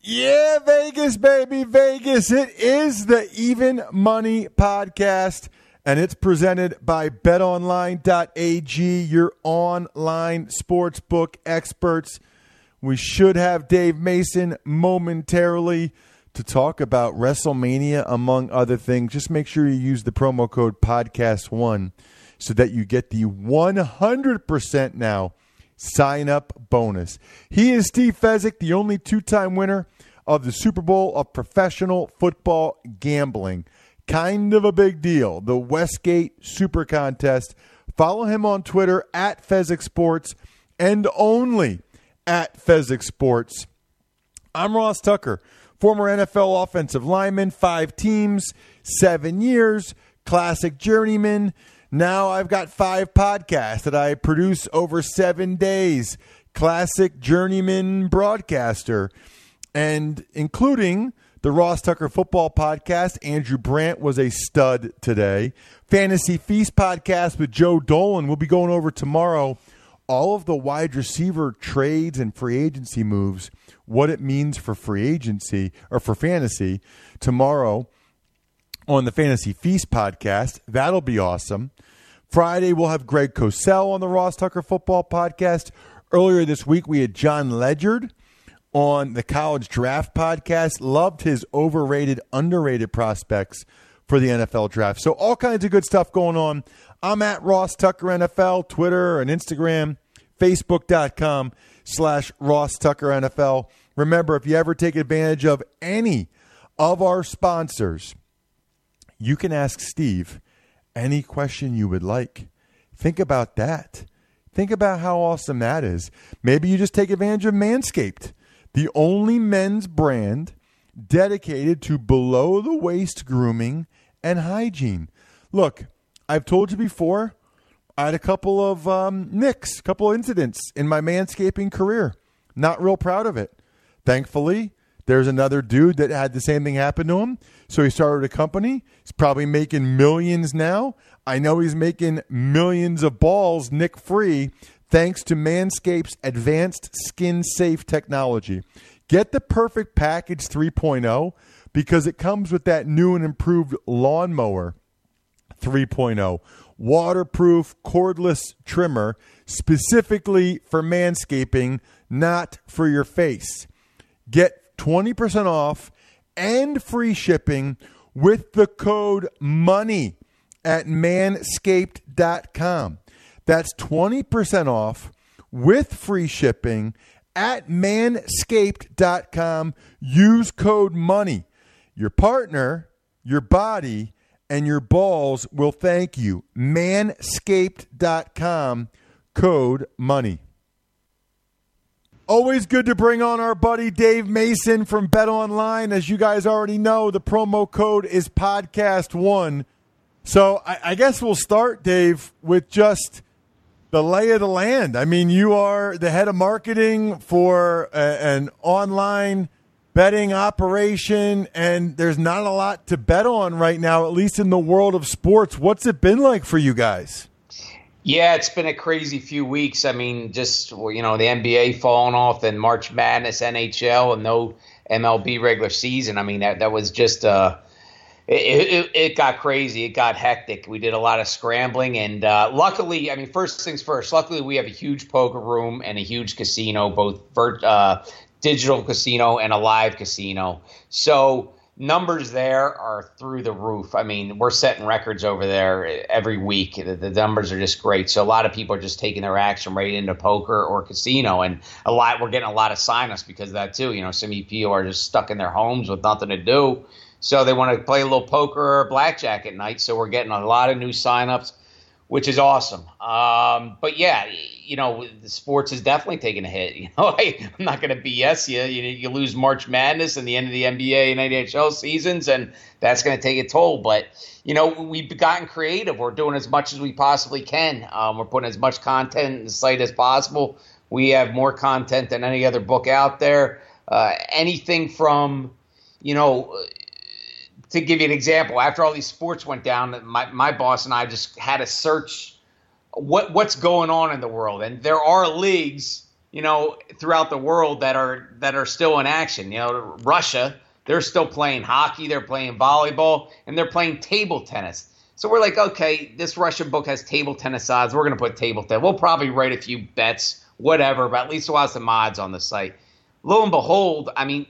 Yeah, Vegas, baby, Vegas. It is the Even Money Podcast, and it's presented by betonline.ag, your online sportsbook experts. We should have Dave Mason momentarily to talk about WrestleMania, among other things. Just make sure you use the promo code podcast1 so that you get the 100% now sign up bonus. He is Steve Fezzik, the only two time winner of the Super Bowl of professional football gambling. Kind of a big deal. The Westgate Super Contest. Follow him on Twitter at Fezzik Sports and only at Fezzik Sports. I'm Ross Tucker, former NFL offensive lineman, five teams, seven years, classic journeyman. Now I've got five podcasts that I produce over seven days. Classic journeyman broadcaster, and including the Ross Tucker Football Podcast. Andrew Brandt was a stud today. Fantasy Feast Podcast with Joe Dolan. We'll be going over tomorrow all of the wide receiver trades and free agency moves, what it means for free agency or for fantasy tomorrow on the Fantasy Feast podcast. That'll be awesome. Friday, we'll have Greg Cosell on the Ross Tucker Football Podcast. Earlier this week, we had Jon Ledyard on the College Draft Podcast. Loved his overrated, underrated prospects for the NFL Draft. So, all kinds of good stuff going on. I'm at Ross Tucker NFL, Twitter and Instagram, Facebook.com slash Ross Tucker NFL. Remember, if you ever take advantage of any of our sponsors, you can ask Steve any question you would like. Think about that. Think about how awesome that is. Maybe you just take advantage of Manscaped, the only men's brand dedicated to below the waist grooming and hygiene. Look, I've told you before, I had a couple of um, nicks, couple incidents in my manscaping career. Not real proud of it. Thankfully, there's another dude that had the same thing happen to him. So he started a company. He's probably making millions now. I know he's making millions of balls nick free thanks to Manscaped's advanced skin safe technology. Get the perfect package 3.0 because it comes with that new and improved lawnmower 3.0 waterproof cordless trimmer specifically for manscaping, not for your face. Get 20% off and free shipping with the code MONEY at manscaped.com. That's 20% off with free shipping at manscaped.com. Use code MONEY. Your partner, your body, and your balls will thank you. Manscaped.com, code MONEY. Always good to bring on our buddy Dave Mason from Bet Online. As you guys already know, the promo code is podcast1. So I, I guess we'll start, Dave, with just the lay of the land. I mean, you are the head of marketing for a, an online betting operation, and there's not a lot to bet on right now, at least in the world of sports. What's it been like for you guys? Yeah, it's been a crazy few weeks. I mean, just you know, the NBA falling off, then March Madness, NHL, and no MLB regular season. I mean, that that was just uh, it, it, it got crazy. It got hectic. We did a lot of scrambling, and uh, luckily, I mean, first things first. Luckily, we have a huge poker room and a huge casino, both vert, uh, digital casino and a live casino. So numbers there are through the roof. I mean, we're setting records over there every week. The, the, numbers are just great. So a lot of people are just taking their action right into poker or casino, and a lot we're getting a lot of signups because of that too. You know, some people are just stuck in their homes with nothing to do, so they want to play a little poker or blackjack at night. So we're getting a lot of new signups which is awesome. Um, but yeah, you know, the sports is definitely taking a hit. You know, I, am not going to BS you. you. You lose March Madness and the end of the NBA and NHL seasons, and that's going to take a toll. But you know, we've gotten creative. We're doing as much as we possibly can. Um, we're putting as much content in the site as possible. We have more content than any other book out there. Uh, anything from, you know, to give you an example, after all these sports went down, my, my boss and I just had to search what what's going on in the world, and there are leagues, you know, throughout the world that are that are still in action. You know, Russia, they're still playing hockey, they're playing volleyball, and they're playing table tennis. So we're like, okay, this Russian book has table tennis odds. We're going to put table tennis. We'll probably write a few bets, whatever, but at least we'll have some odds on the site. Lo and behold, I mean,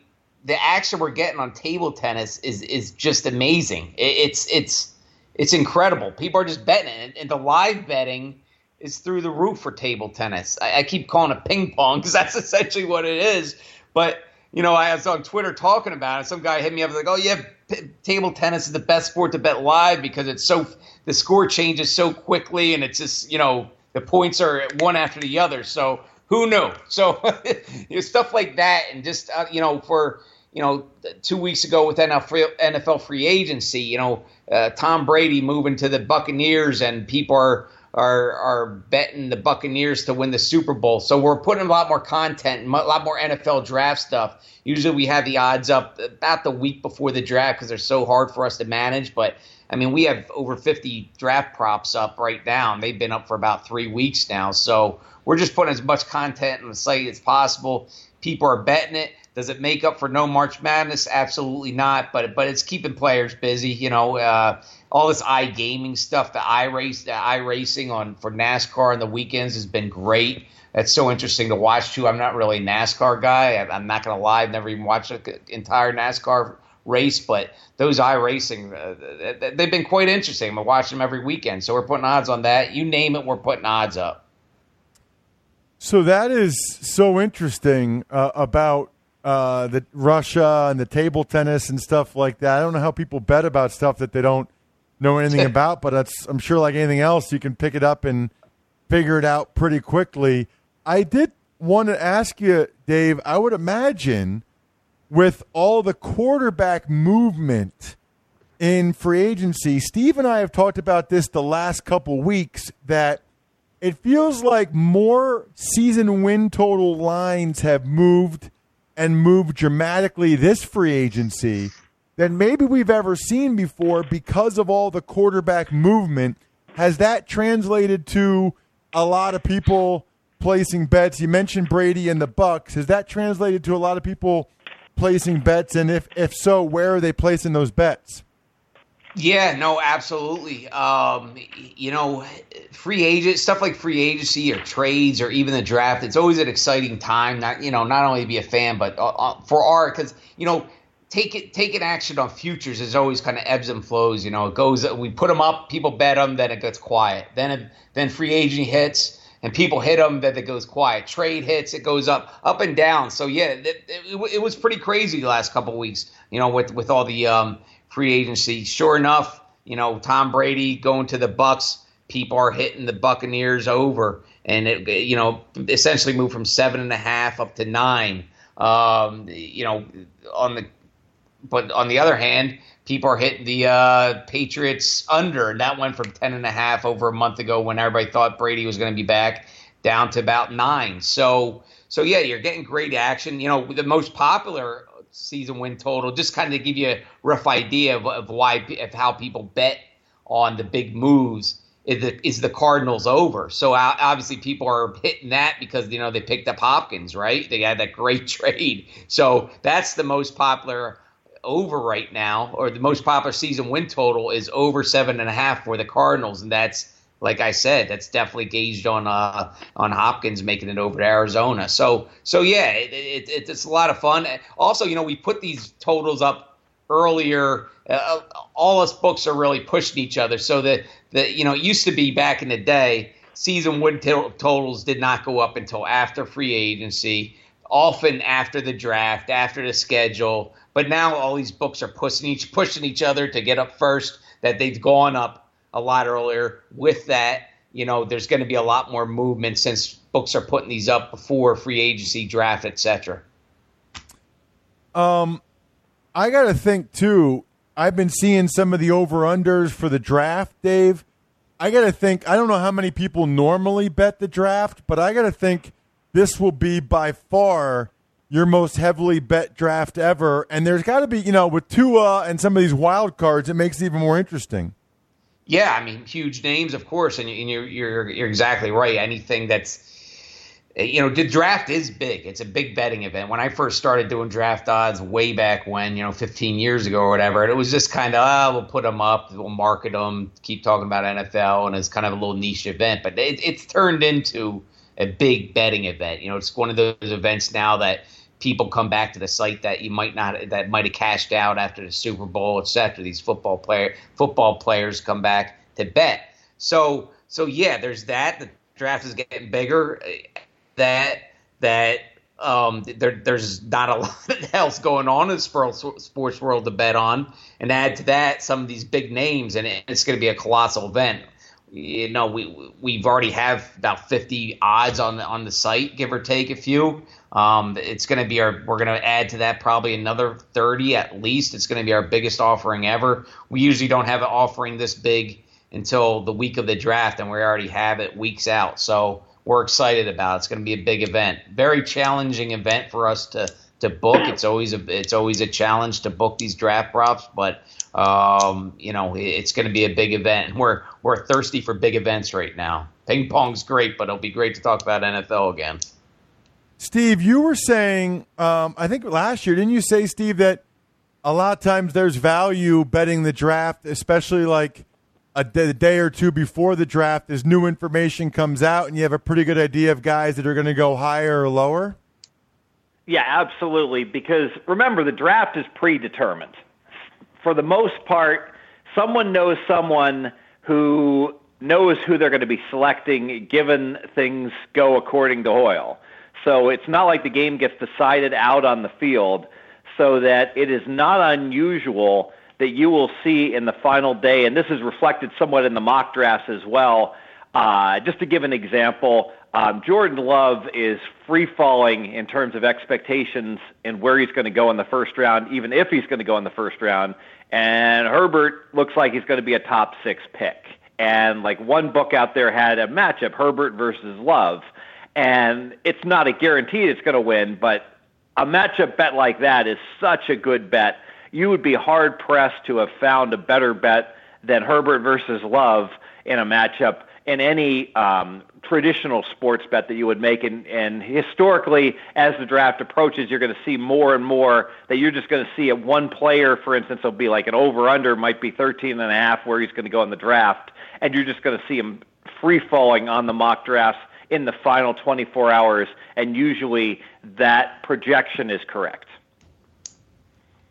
the action we're getting on table tennis is is just amazing. it's it's it's incredible. People are just betting it, and the live betting is through the roof for table tennis. I, I keep calling it ping pong because that's essentially what it is. But you know, I was on Twitter talking about it. Some guy hit me up like, "Oh yeah, p- table tennis is the best sport to bet live because it's so the score changes so quickly, and it's just you know the points are one after the other." So who knew? So you know, stuff like that, and just uh, you know, for you know, two weeks ago with NFL free agency, you know, uh, Tom Brady moving to the Buccaneers, and people are are are betting the Buccaneers to win the Super Bowl. So we're putting a lot more content, a lot more NFL draft stuff. Usually we have the odds up about the week before the draft because they're so hard for us to manage, but. I mean, we have over 50 draft props up right now. They've been up for about three weeks now. So we're just putting as much content on the site as possible. People are betting it. Does it make up for no March Madness? Absolutely not. But but it's keeping players busy. You know, uh, all this iGaming stuff, the iRace, the iRacing on for NASCAR on the weekends has been great. That's so interesting to watch too. I'm not really a NASCAR guy. I'm not to lie. I've never even watched an entire NASCAR race, but those iRacing, uh, they've been quite interesting. I'm watching them every weekend. So we're putting odds on that. You name it, we're putting odds up. So that is so interesting uh, about uh, the Russia and the table tennis and stuff like that. I don't know how people bet about stuff that they don't know anything about, but that's I'm sure like anything else, you can pick it up and figure it out pretty quickly. I did want to ask you, Dave. I would imagine with all the quarterback movement in free agency, Steve and I have talked about this the last couple weeks that it feels like more season win total lines have moved and move dramatically this free agency than maybe we've ever seen before because of all the quarterback movement. Has that translated to a lot of people placing bets? You mentioned Brady and the Bucks. Has that translated to a lot of people placing bets? And if if so, where are they placing those bets? Yeah, no, absolutely. Um, you know, free agent stuff like free agency or trades or even the draft. It's always an exciting time. Not you know, not only to be a fan, but uh, uh for our because you know, take it taking action on futures is always kind of ebbs and flows. You know, it goes. We put them up, people bet them, then it gets quiet. Then it, then free agent hits and people hit them, then it goes quiet. Trade hits, it goes up, up and down. So yeah, it, it, it was pretty crazy the last couple weeks. You know, with with all the um, free agency. Sure enough, you know, Tom Brady going to the Bucks, people are hitting the Buccaneers over, and it you know essentially moved from seven and a half up to nine. Um, you know, on the but on the other hand, people are hitting the uh, Patriots under, and that went from ten and a half over a month ago when everybody thought Brady was going to be back down to about nine. So so yeah, you're getting great action. You know, the most popular season win total, just kind of give you a rough idea of, of why of how people bet on the big moves. Is the, is the Cardinals over? So obviously people are hitting that because you know they picked up Hopkins, right? They had that great trade, so that's the most popular over right now, or the most popular season win total is over seven and a half for the Cardinals, and that's like I said, that's definitely gauged on uh, on Hopkins making it over to Arizona. So so yeah, it, it, it's a lot of fun. Also, you know, we put these totals up earlier. Uh, all us books are really pushing each other. So that the you know it used to be back in the day, season win t- totals did not go up until after free agency, often after the draft, after the schedule. But now all these books are pushing each pushing each other to get up first. That they've gone up a lot earlier. With that, you know, there's going to be a lot more movement since books are putting these up before free agency, draft, etc. Um, I got to think too. I've been seeing some of the over unders for the draft, Dave. I got to think. I don't know how many people normally bet the draft, but I got to think this will be by far your most heavily bet draft ever. And there's got to be, you know, with Tua and some of these wild cards, it makes it even more interesting. Yeah, I mean, huge names, of course, and, you're, you're you're exactly right. Anything that's you know, the draft is big. It's a big betting event. When I first started doing draft odds way back when, you know, 15 years ago or whatever, it was just kind of, oh, ah, we'll put them up, we'll market them, keep talking about NFL, and it's kind of a little niche event. But it, it's turned into a big betting event. You know, it's one of those events now that people come back to the site that you might not that might have cashed out after the Super Bowl, etc. These football player football players come back to bet. So so yeah, there's that. The draft is getting bigger. That that um, there, there's not a lot else going on in the sports world to bet on, and add to that some of these big names, and it's going to be a colossal event you know we we've already have about 50 odds on the on the site give or take a few um, it's going to be our we're going to add to that probably another 30 at least it's going to be our biggest offering ever we usually don't have an offering this big until the week of the draft and we already have it weeks out so we're excited about it. it's going to be a big event very challenging event for us to to book it's always a it's always a challenge to book these draft props but um, you know, it's going to be a big event. We're we're thirsty for big events right now. Ping pong's great, but it'll be great to talk about NFL again. Steve, you were saying, um, I think last year, didn't you say, Steve, that a lot of times there's value betting the draft, especially like a day, or two before the draft, as new information comes out, and you have a pretty good idea of guys that are going to go higher or lower. Yeah, absolutely. Because remember, the draft is predetermined for the most part, someone knows someone who knows who they're going to be selecting given things go according to Hoyle. So it's not like the game gets decided out on the field, so that it is not unusual that you will see in the final day, and this is reflected somewhat in the mock drafts as well. Uh, just to give an example, um, Jordan Love is free falling in terms of expectations and where he's going to go in the first round, even if he's going to go in the first round. And Herbert looks like he's going to be a top six pick. And like one book out there had a matchup, Herbert versus Love. And it's not a guarantee it's going to win, but a matchup bet like that is such a good bet. You would be hard pressed to have found a better bet than Herbert versus Love in a matchup in any um, traditional sports bet that you would make. And, and historically, as the draft approaches, you're going to see more and more that you're just going to see a one player, for instance, will be like an over under might be 13 and a half where he's going to go in the draft, and you're just going to see him free falling on the mock drafts in the final 24 hours, and usually that projection is correct.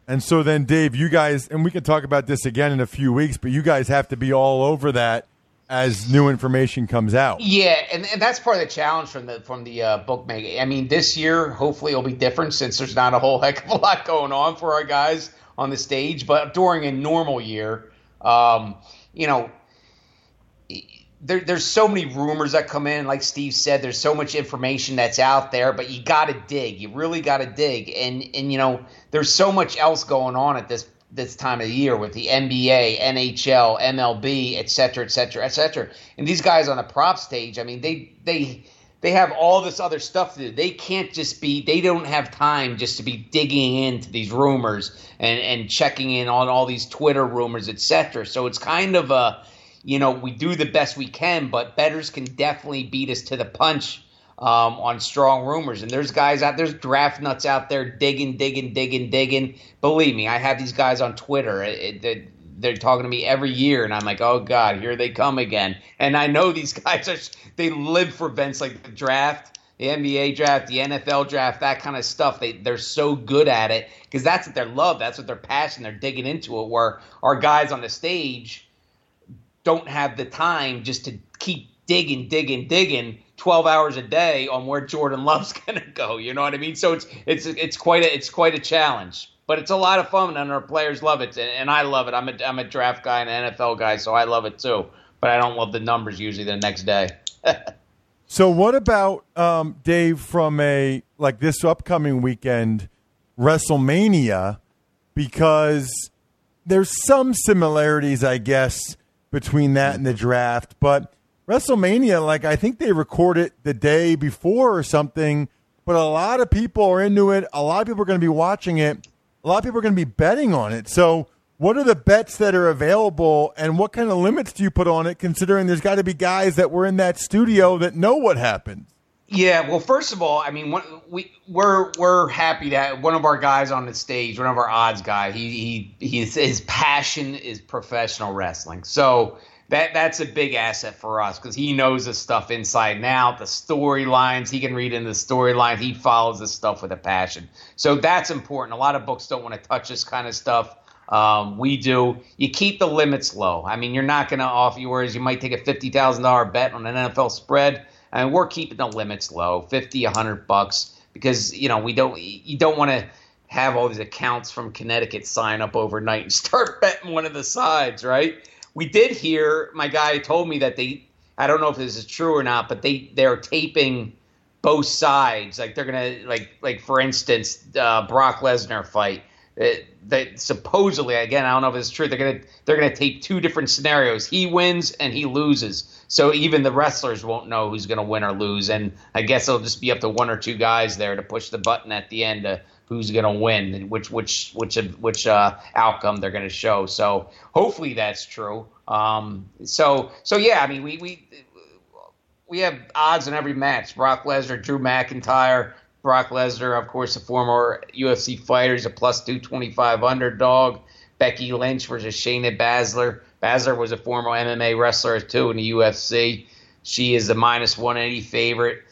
And so then, Dave, you guys, and we can talk about this again in a few weeks, but you guys have to be all over that as new information comes out. Yeah, and, and that's part of the challenge from the from the uh, bookmaker. I mean, this year hopefully it'll be different since there's not a whole heck of a lot going on for our guys on the stage. But during a normal year, um, you know, there, there's so many rumors that come in. Like Steve said, there's so much information that's out there, but you got to dig. You really got to dig, and and you know, there's so much else going on at this this time of the year with the NBA, NHL, MLB, et cetera, et cetera, et cetera. And these guys on the prop stage, I mean, they they they have all this other stuff to do. They can't just be. They don't have time just to be digging into these rumors and and checking in on all these Twitter rumors, etc. So it's kind of a, you know, we do the best we can, but bettors can definitely beat us to the punch um, on strong rumors. And there's guys out there's draft nuts out there digging, digging, digging, digging. Believe me, I have these guys on Twitter. It, it, they're talking to me every year, and I'm like, oh god, here they come again. And I know these guys are they live for events like the draft, the NBA draft, the NFL draft, that kind of stuff. They they're so good at it because that's what their love, that's what their passion. They're digging into it. Where our guys on the stage don't have the time just to keep digging, digging, digging. 12 hours a day on where Jordan Love's going to go, you know what I mean? So it's it's it's quite a it's quite a challenge but it's a lot of fun and our players love it and, I love it. I'm a I'm a draft guy and an NFL guy, so I love it too. But I don't love the numbers usually the next day. so what about um, Dave from a like this upcoming weekend WrestleMania because there's some similarities I guess between that and the draft, but WrestleMania like I think they record it the day before or something, but a lot of people are into it. A lot of people are going to be watching it a lot of people are going to be betting on it. So, what are the bets that are available, and what kind of limits do you put on it? Considering there's got to be guys that were in that studio that know what happens. Yeah, well, first of all, I mean, we we're we're happy to have one of our guys on the stage, one of our odds guy. He he his passion is professional wrestling. So that that's a big asset for us because he knows the stuff inside and out, the storylines. He can read in the storyline. He follows the stuff with a passion. So that's important. A lot of books don't want to touch this kind of stuff. Um, we do. You keep the limits low. I mean, you're not going to offer yours. you might take a fifty thousand dollar bet on an NFL spread, and we're keeping the limits low, fifty, a hundred bucks, because you know we don't. You don't want to have all these accounts from Connecticut sign up overnight and start betting one of the sides, right? we did hear my guy told me that they I don't know if this is true or not, but they they're taping both sides. Like they're gonna like like for instance, uh, Brock Lesnar fight. That, that supposedly again I don't know if it's true. They're gonna they're gonna tape two different scenarios. He wins and he loses. So even the wrestlers won't know who's gonna win or lose. And I guess it'll just be up to one or two guys there to push the button at the end to who's going to win, and which which which which uh, outcome they're going to show. So hopefully that's true. Um, so so yeah, I mean we we we have odds in every match. Brock Lesnar, Drew McIntyre. Brock Lesnar, of course, a former UFC fighter, is a plus 225 underdog. Becky Lynch versus Shayna Baszler. Baszler was a former MMA wrestler too in the UFC. She is the minus 180 favorite.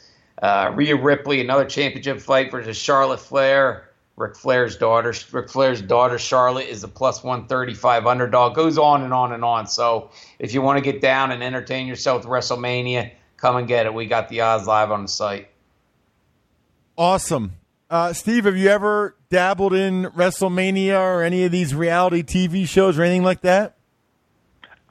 Uh, Rhea Ripley, another championship fight versus Charlotte Flair. Ric Flair's daughter, Ric Flair's daughter Charlotte is a plus 135 underdog. Goes on and on and on. So if you want to get down and entertain yourself with WrestleMania, come and get it. We got the odds live on the site. Awesome. Uh, Steve, have you ever dabbled in WrestleMania or any of these reality TV shows or anything like that?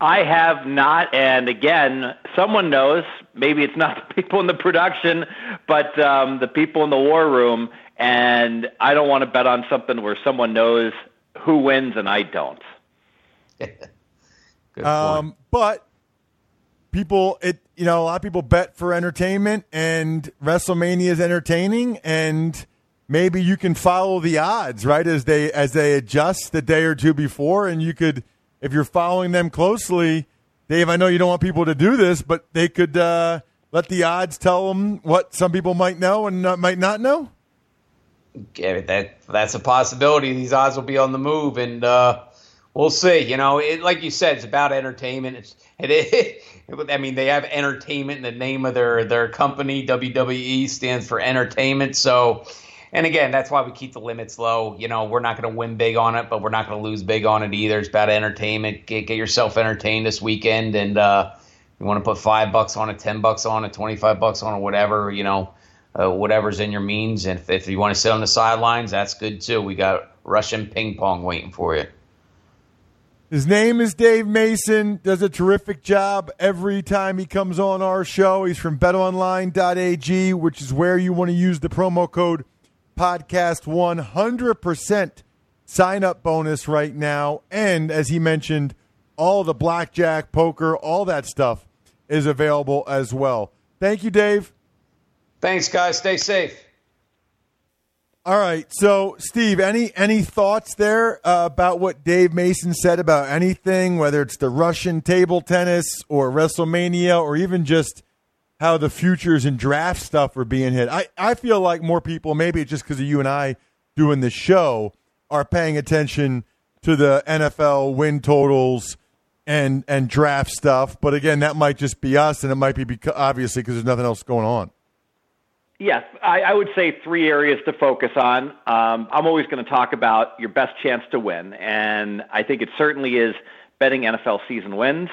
I have not, and again, someone knows. Maybe it's not the people in the production, but um, the people in the war room. And I don't want to bet on something where someone knows who wins and I don't. um, but people, it you know, a lot of people bet for entertainment, and WrestleMania is entertaining, and maybe you can follow the odds right as they as they adjust the day or two before, and you could if you're following them closely, Dave, I know you don't want people to do this, but they could uh, let the odds tell them what some people might know and not, might not know. Yeah, that that's a possibility. These odds will be on the move, and uh, we'll see. You know, it, like you said, it's about entertainment. It's it, it, I mean, they have entertainment in the name of their their company. WWE stands for entertainment, so and again, that's why we keep the limits low. You know, we're not going to win big on it, but we're not going to lose big on it either. It's about entertainment. Get, get yourself entertained this weekend, and uh, you want to put five bucks on it, ten bucks on it, twenty five bucks on it, whatever. You know, uh, whatever's in your means. And if, if you want to sit on the sidelines, that's good too. We got Russian ping pong waiting for you. His name is Dave Mason. Does a terrific job every time he comes on our show. He's from betonline.ag, which is where you want to use the promo code podcast 100% sign up bonus right now. And as he mentioned, all the blackjack, poker, all that stuff is available as well. Thank you, Dave. Thanks, guys. Stay safe. All right. So, Steve, any any thoughts there uh, about what Dave Mason said about anything, whether it's the Russian table tennis or WrestleMania or even just how the futures and draft stuff are being hit? I, I feel like more people, maybe it's just because of you and I doing the show, are paying attention to the NFL win totals and and draft stuff. But again, that might just be us, and it might be because, obviously because there's nothing else going on. Yes, I, I would say three areas to focus on. Um, I'm always going to talk about your best chance to win, and I think it certainly is betting NFL season wins,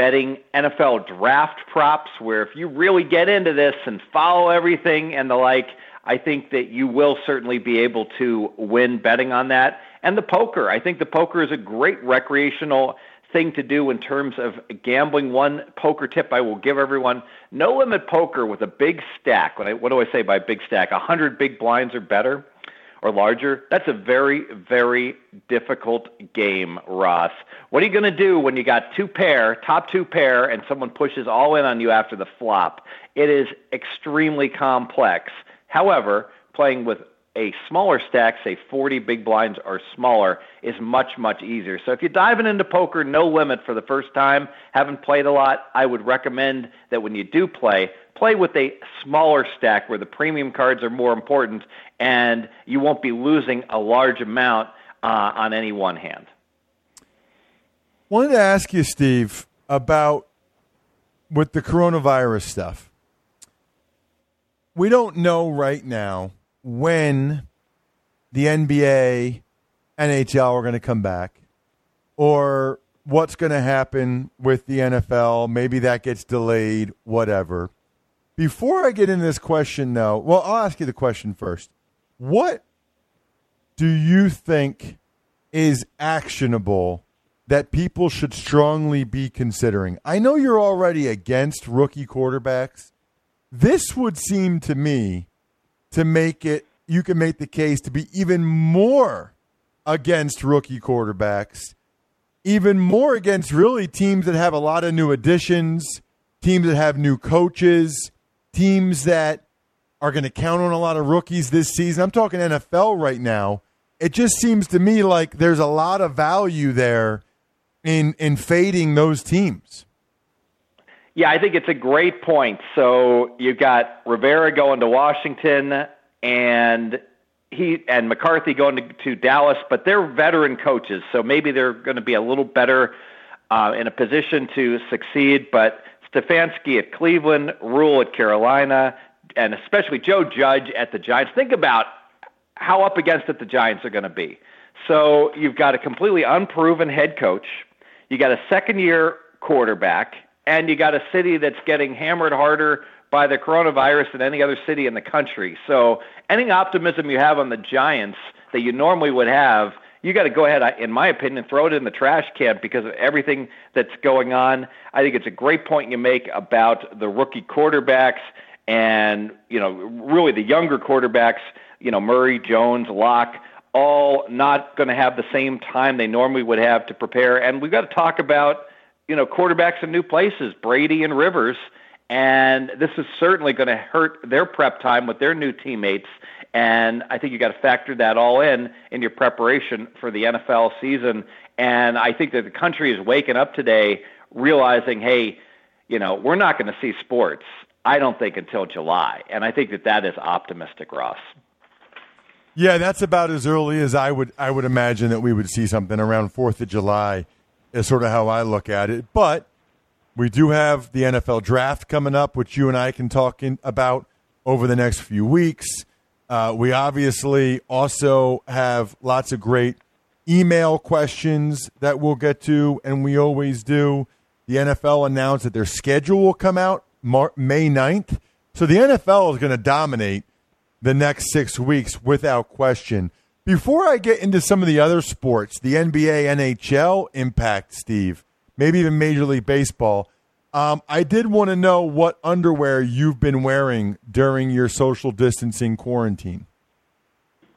betting NFL draft props, where if you really get into this and follow everything and the like, I think that you will certainly be able to win betting on that. And the poker. I think the poker is a great recreational thing to do in terms of gambling. One poker tip I will give everyone no limit poker with a big stack. What, do I say by big stack? A 100 big blinds or better or larger. That's a very, very difficult game, Ross. What are you going to do when you got two pair, top two pair, and someone pushes all in on you after the flop? It is extremely complex. However, playing with a smaller stack, say 40 big blinds or smaller, is much, much easier. So if you're diving into poker, no limit for the first time, haven't played a lot, I would recommend that when you do play, play with a smaller stack where the premium cards are more important and you won't be losing a large amount uh, on any one hand. Wanted to ask you, Steve, about with the coronavirus stuff. We don't know right now when the NBA, NHL are going to come back, or what's going to happen with the NFL. Maybe that gets delayed, whatever. Before I get into this question, though, well, I'll ask you the question first. What do you think is actionable that people should strongly be considering? I know you're already against rookie quarterbacks. This would seem to me to make it, you can make the case to be even more against rookie quarterbacks, even more against really teams that have a lot of new additions, teams that have new coaches, teams that are going to count on a lot of rookies this season. I'm talking NFL right now. It just seems to me like there's a lot of value there in in fading those teams. Yeah, I think it's a great point. So you've got Rivera going to Washington and he and McCarthy going to, to Dallas, but they're veteran coaches, so maybe they're going to be a little better uh, in a position to succeed. But Stefanski at Cleveland, Rhule at Carolina, and especially Joe Judge at the Giants. Think about how up against it the Giants are going to be. So you've got a completely unproven head coach, you got a second year quarterback, and you got a city that's getting hammered harder by the coronavirus than any other city in the country. So any optimism you have on the Giants that you normally would have, you got to go ahead, in my opinion, throw it in the trash can because of everything that's going on. I think it's a great point you make about the rookie quarterbacks and you know really the younger quarterbacks, you know Murray, Jones, Lock, all not going to have the same time they normally would have to prepare. And we've got to talk about you know quarterbacks in new places, Brady and Rivers and this is certainly going to hurt their prep time with their new teammates. And I think you got to factor that all in in your preparation for the NFL season. And I think that the country is waking up today, realizing, hey, you know, we're not going to see sports. I don't think until July, and I think that that is optimistic, Ross. Yeah, that's about as early as I would I would imagine that we would see something around Fourth of July. Is sort of how I look at it, but we do have the NFL draft coming up, which you and I can talk in, about over the next few weeks. Uh, we obviously also have lots of great email questions that we'll get to, and we always do. The NFL announced that their schedule will come out Mar- May 9th. So the NFL is going to dominate the next six weeks without question. Before I get into some of the other sports, the NBA, NHL impact, Steve, maybe even Major League Baseball. Um, I did want to know what underwear you've been wearing during your social distancing quarantine.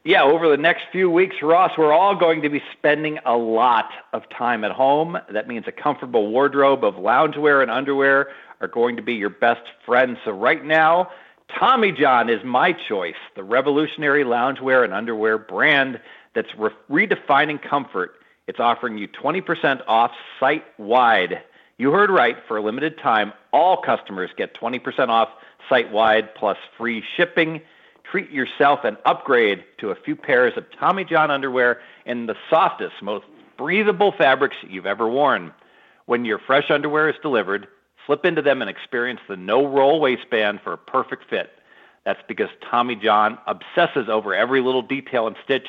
Yeah, over the next few weeks, Ross, we're all going to be spending a lot of time at home. That means a comfortable wardrobe of loungewear and underwear are going to be your best friend. So, right now, Tommy John is my choice, the revolutionary loungewear and underwear brand that's re- redefining comfort. It's offering you 20% off site wide. You heard right. For a limited time, all customers get 20% off site wide plus free shipping. Treat yourself and upgrade to a few pairs of Tommy John underwear in the softest, most breathable fabrics you've ever worn. When your fresh underwear is delivered, slip into them and experience the no roll waistband for a perfect fit. That's because Tommy John obsesses over every little detail and stitch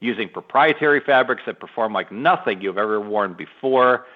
using proprietary fabrics that perform like nothing you've ever worn before.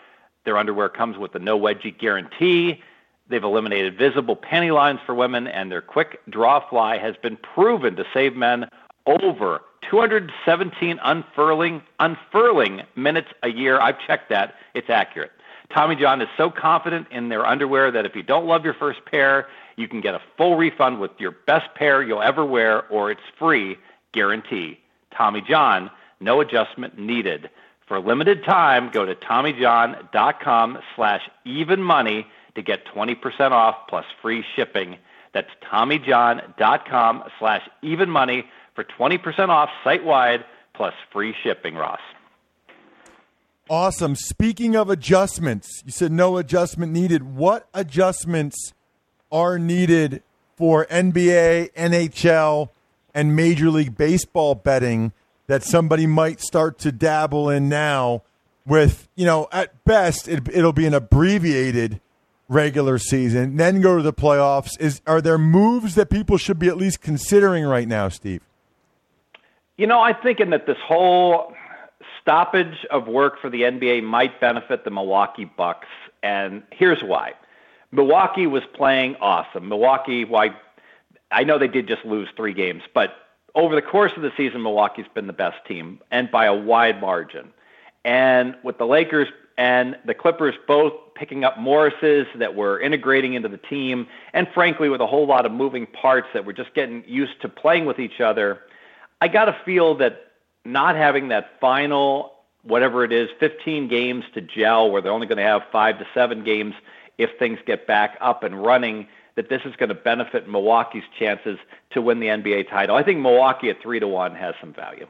Their underwear comes with a no wedgie guarantee. They've eliminated visible panty lines for women, and their quick draw fly has been proven to save men over 217 unfurling unfurling minutes a year. I've checked that; it's accurate. Tommy John is so confident in their underwear that if you don't love your first pair, you can get a full refund with your best pair you'll ever wear, or it's free guarantee. Tommy John, no adjustment needed. For a limited time, go to TommyJohn.com slash even money to get 20% off plus free shipping. That's TommyJohn.com slash even money for 20% off site wide plus free shipping, Ross. Awesome. Speaking of adjustments, you said no adjustment needed. What adjustments are needed for NBA, NHL, and Major League Baseball betting that somebody might start to dabble in now with, you know, at best it, it'll be an abbreviated regular season, then go to the playoffs. Is are there moves that people should be at least considering right now, Steve? You know, I'm thinking that this whole stoppage of work for the NBA might benefit the Milwaukee Bucks, and here's why. Milwaukee was playing awesome. Milwaukee, why I know they did just lose three games, but over the course of the season, Milwaukee's been the best team, and by a wide margin. And with the Lakers and the Clippers both picking up Morris's that were integrating into the team, and frankly, with a whole lot of moving parts that were just getting used to playing with each other, I got to feel that not having that final, whatever it is, 15 games to gel, where they're only going to have five to seven games if things get back up and running, that this is going to benefit Milwaukee's chances to win the NBA title. I think Milwaukee at three to one has some value.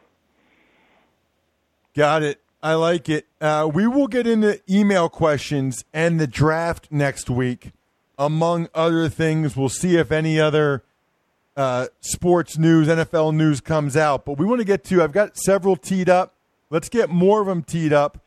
Got it. I like it. Uh, we will get into email questions and the draft next week, among other things. We'll see if any other uh, sports news, NFL news comes out. But we want to get to, I've got several teed up. Let's get more of them teed up.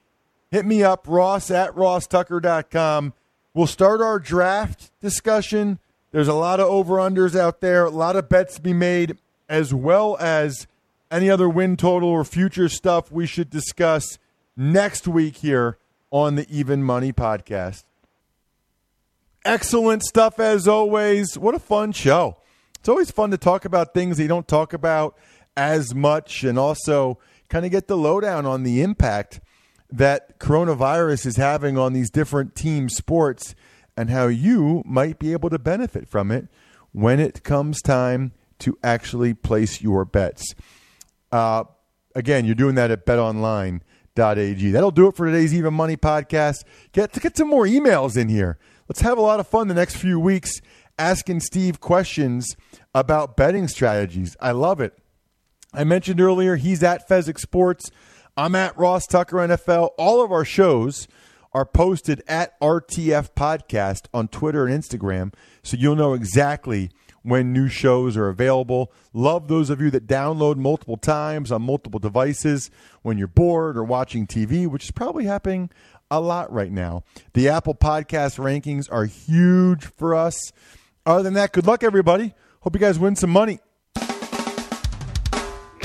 Hit me up, ross at rosstucker.com. We'll start our draft discussion there's a lot of over unders out there, a lot of bets to be made, as well as any other win total or future stuff we should discuss next week here on the Even Money Podcast. Excellent stuff as always. What a fun show. It's always fun to talk about things that you don't talk about as much and also kind of get the lowdown on the impact that coronavirus is having on these different team sports and how you might be able to benefit from it when it comes time to actually place your bets. Uh, again, you're doing that at betonline.ag. That'll do it for today's Even Money podcast. Get to get some more emails in here. Let's have a lot of fun the next few weeks asking Steve questions about betting strategies. I love it. I mentioned earlier he's at Fezzik Sports. I'm at Ross Tucker NFL. All of our shows are posted at RTF Podcast on Twitter and Instagram, so you'll know exactly when new shows are available. Love those of you that download multiple times on multiple devices when you're bored or watching TV, which is probably happening a lot right now. The Apple Podcast rankings are huge for us. Other than that, good luck, everybody. Hope you guys win some money.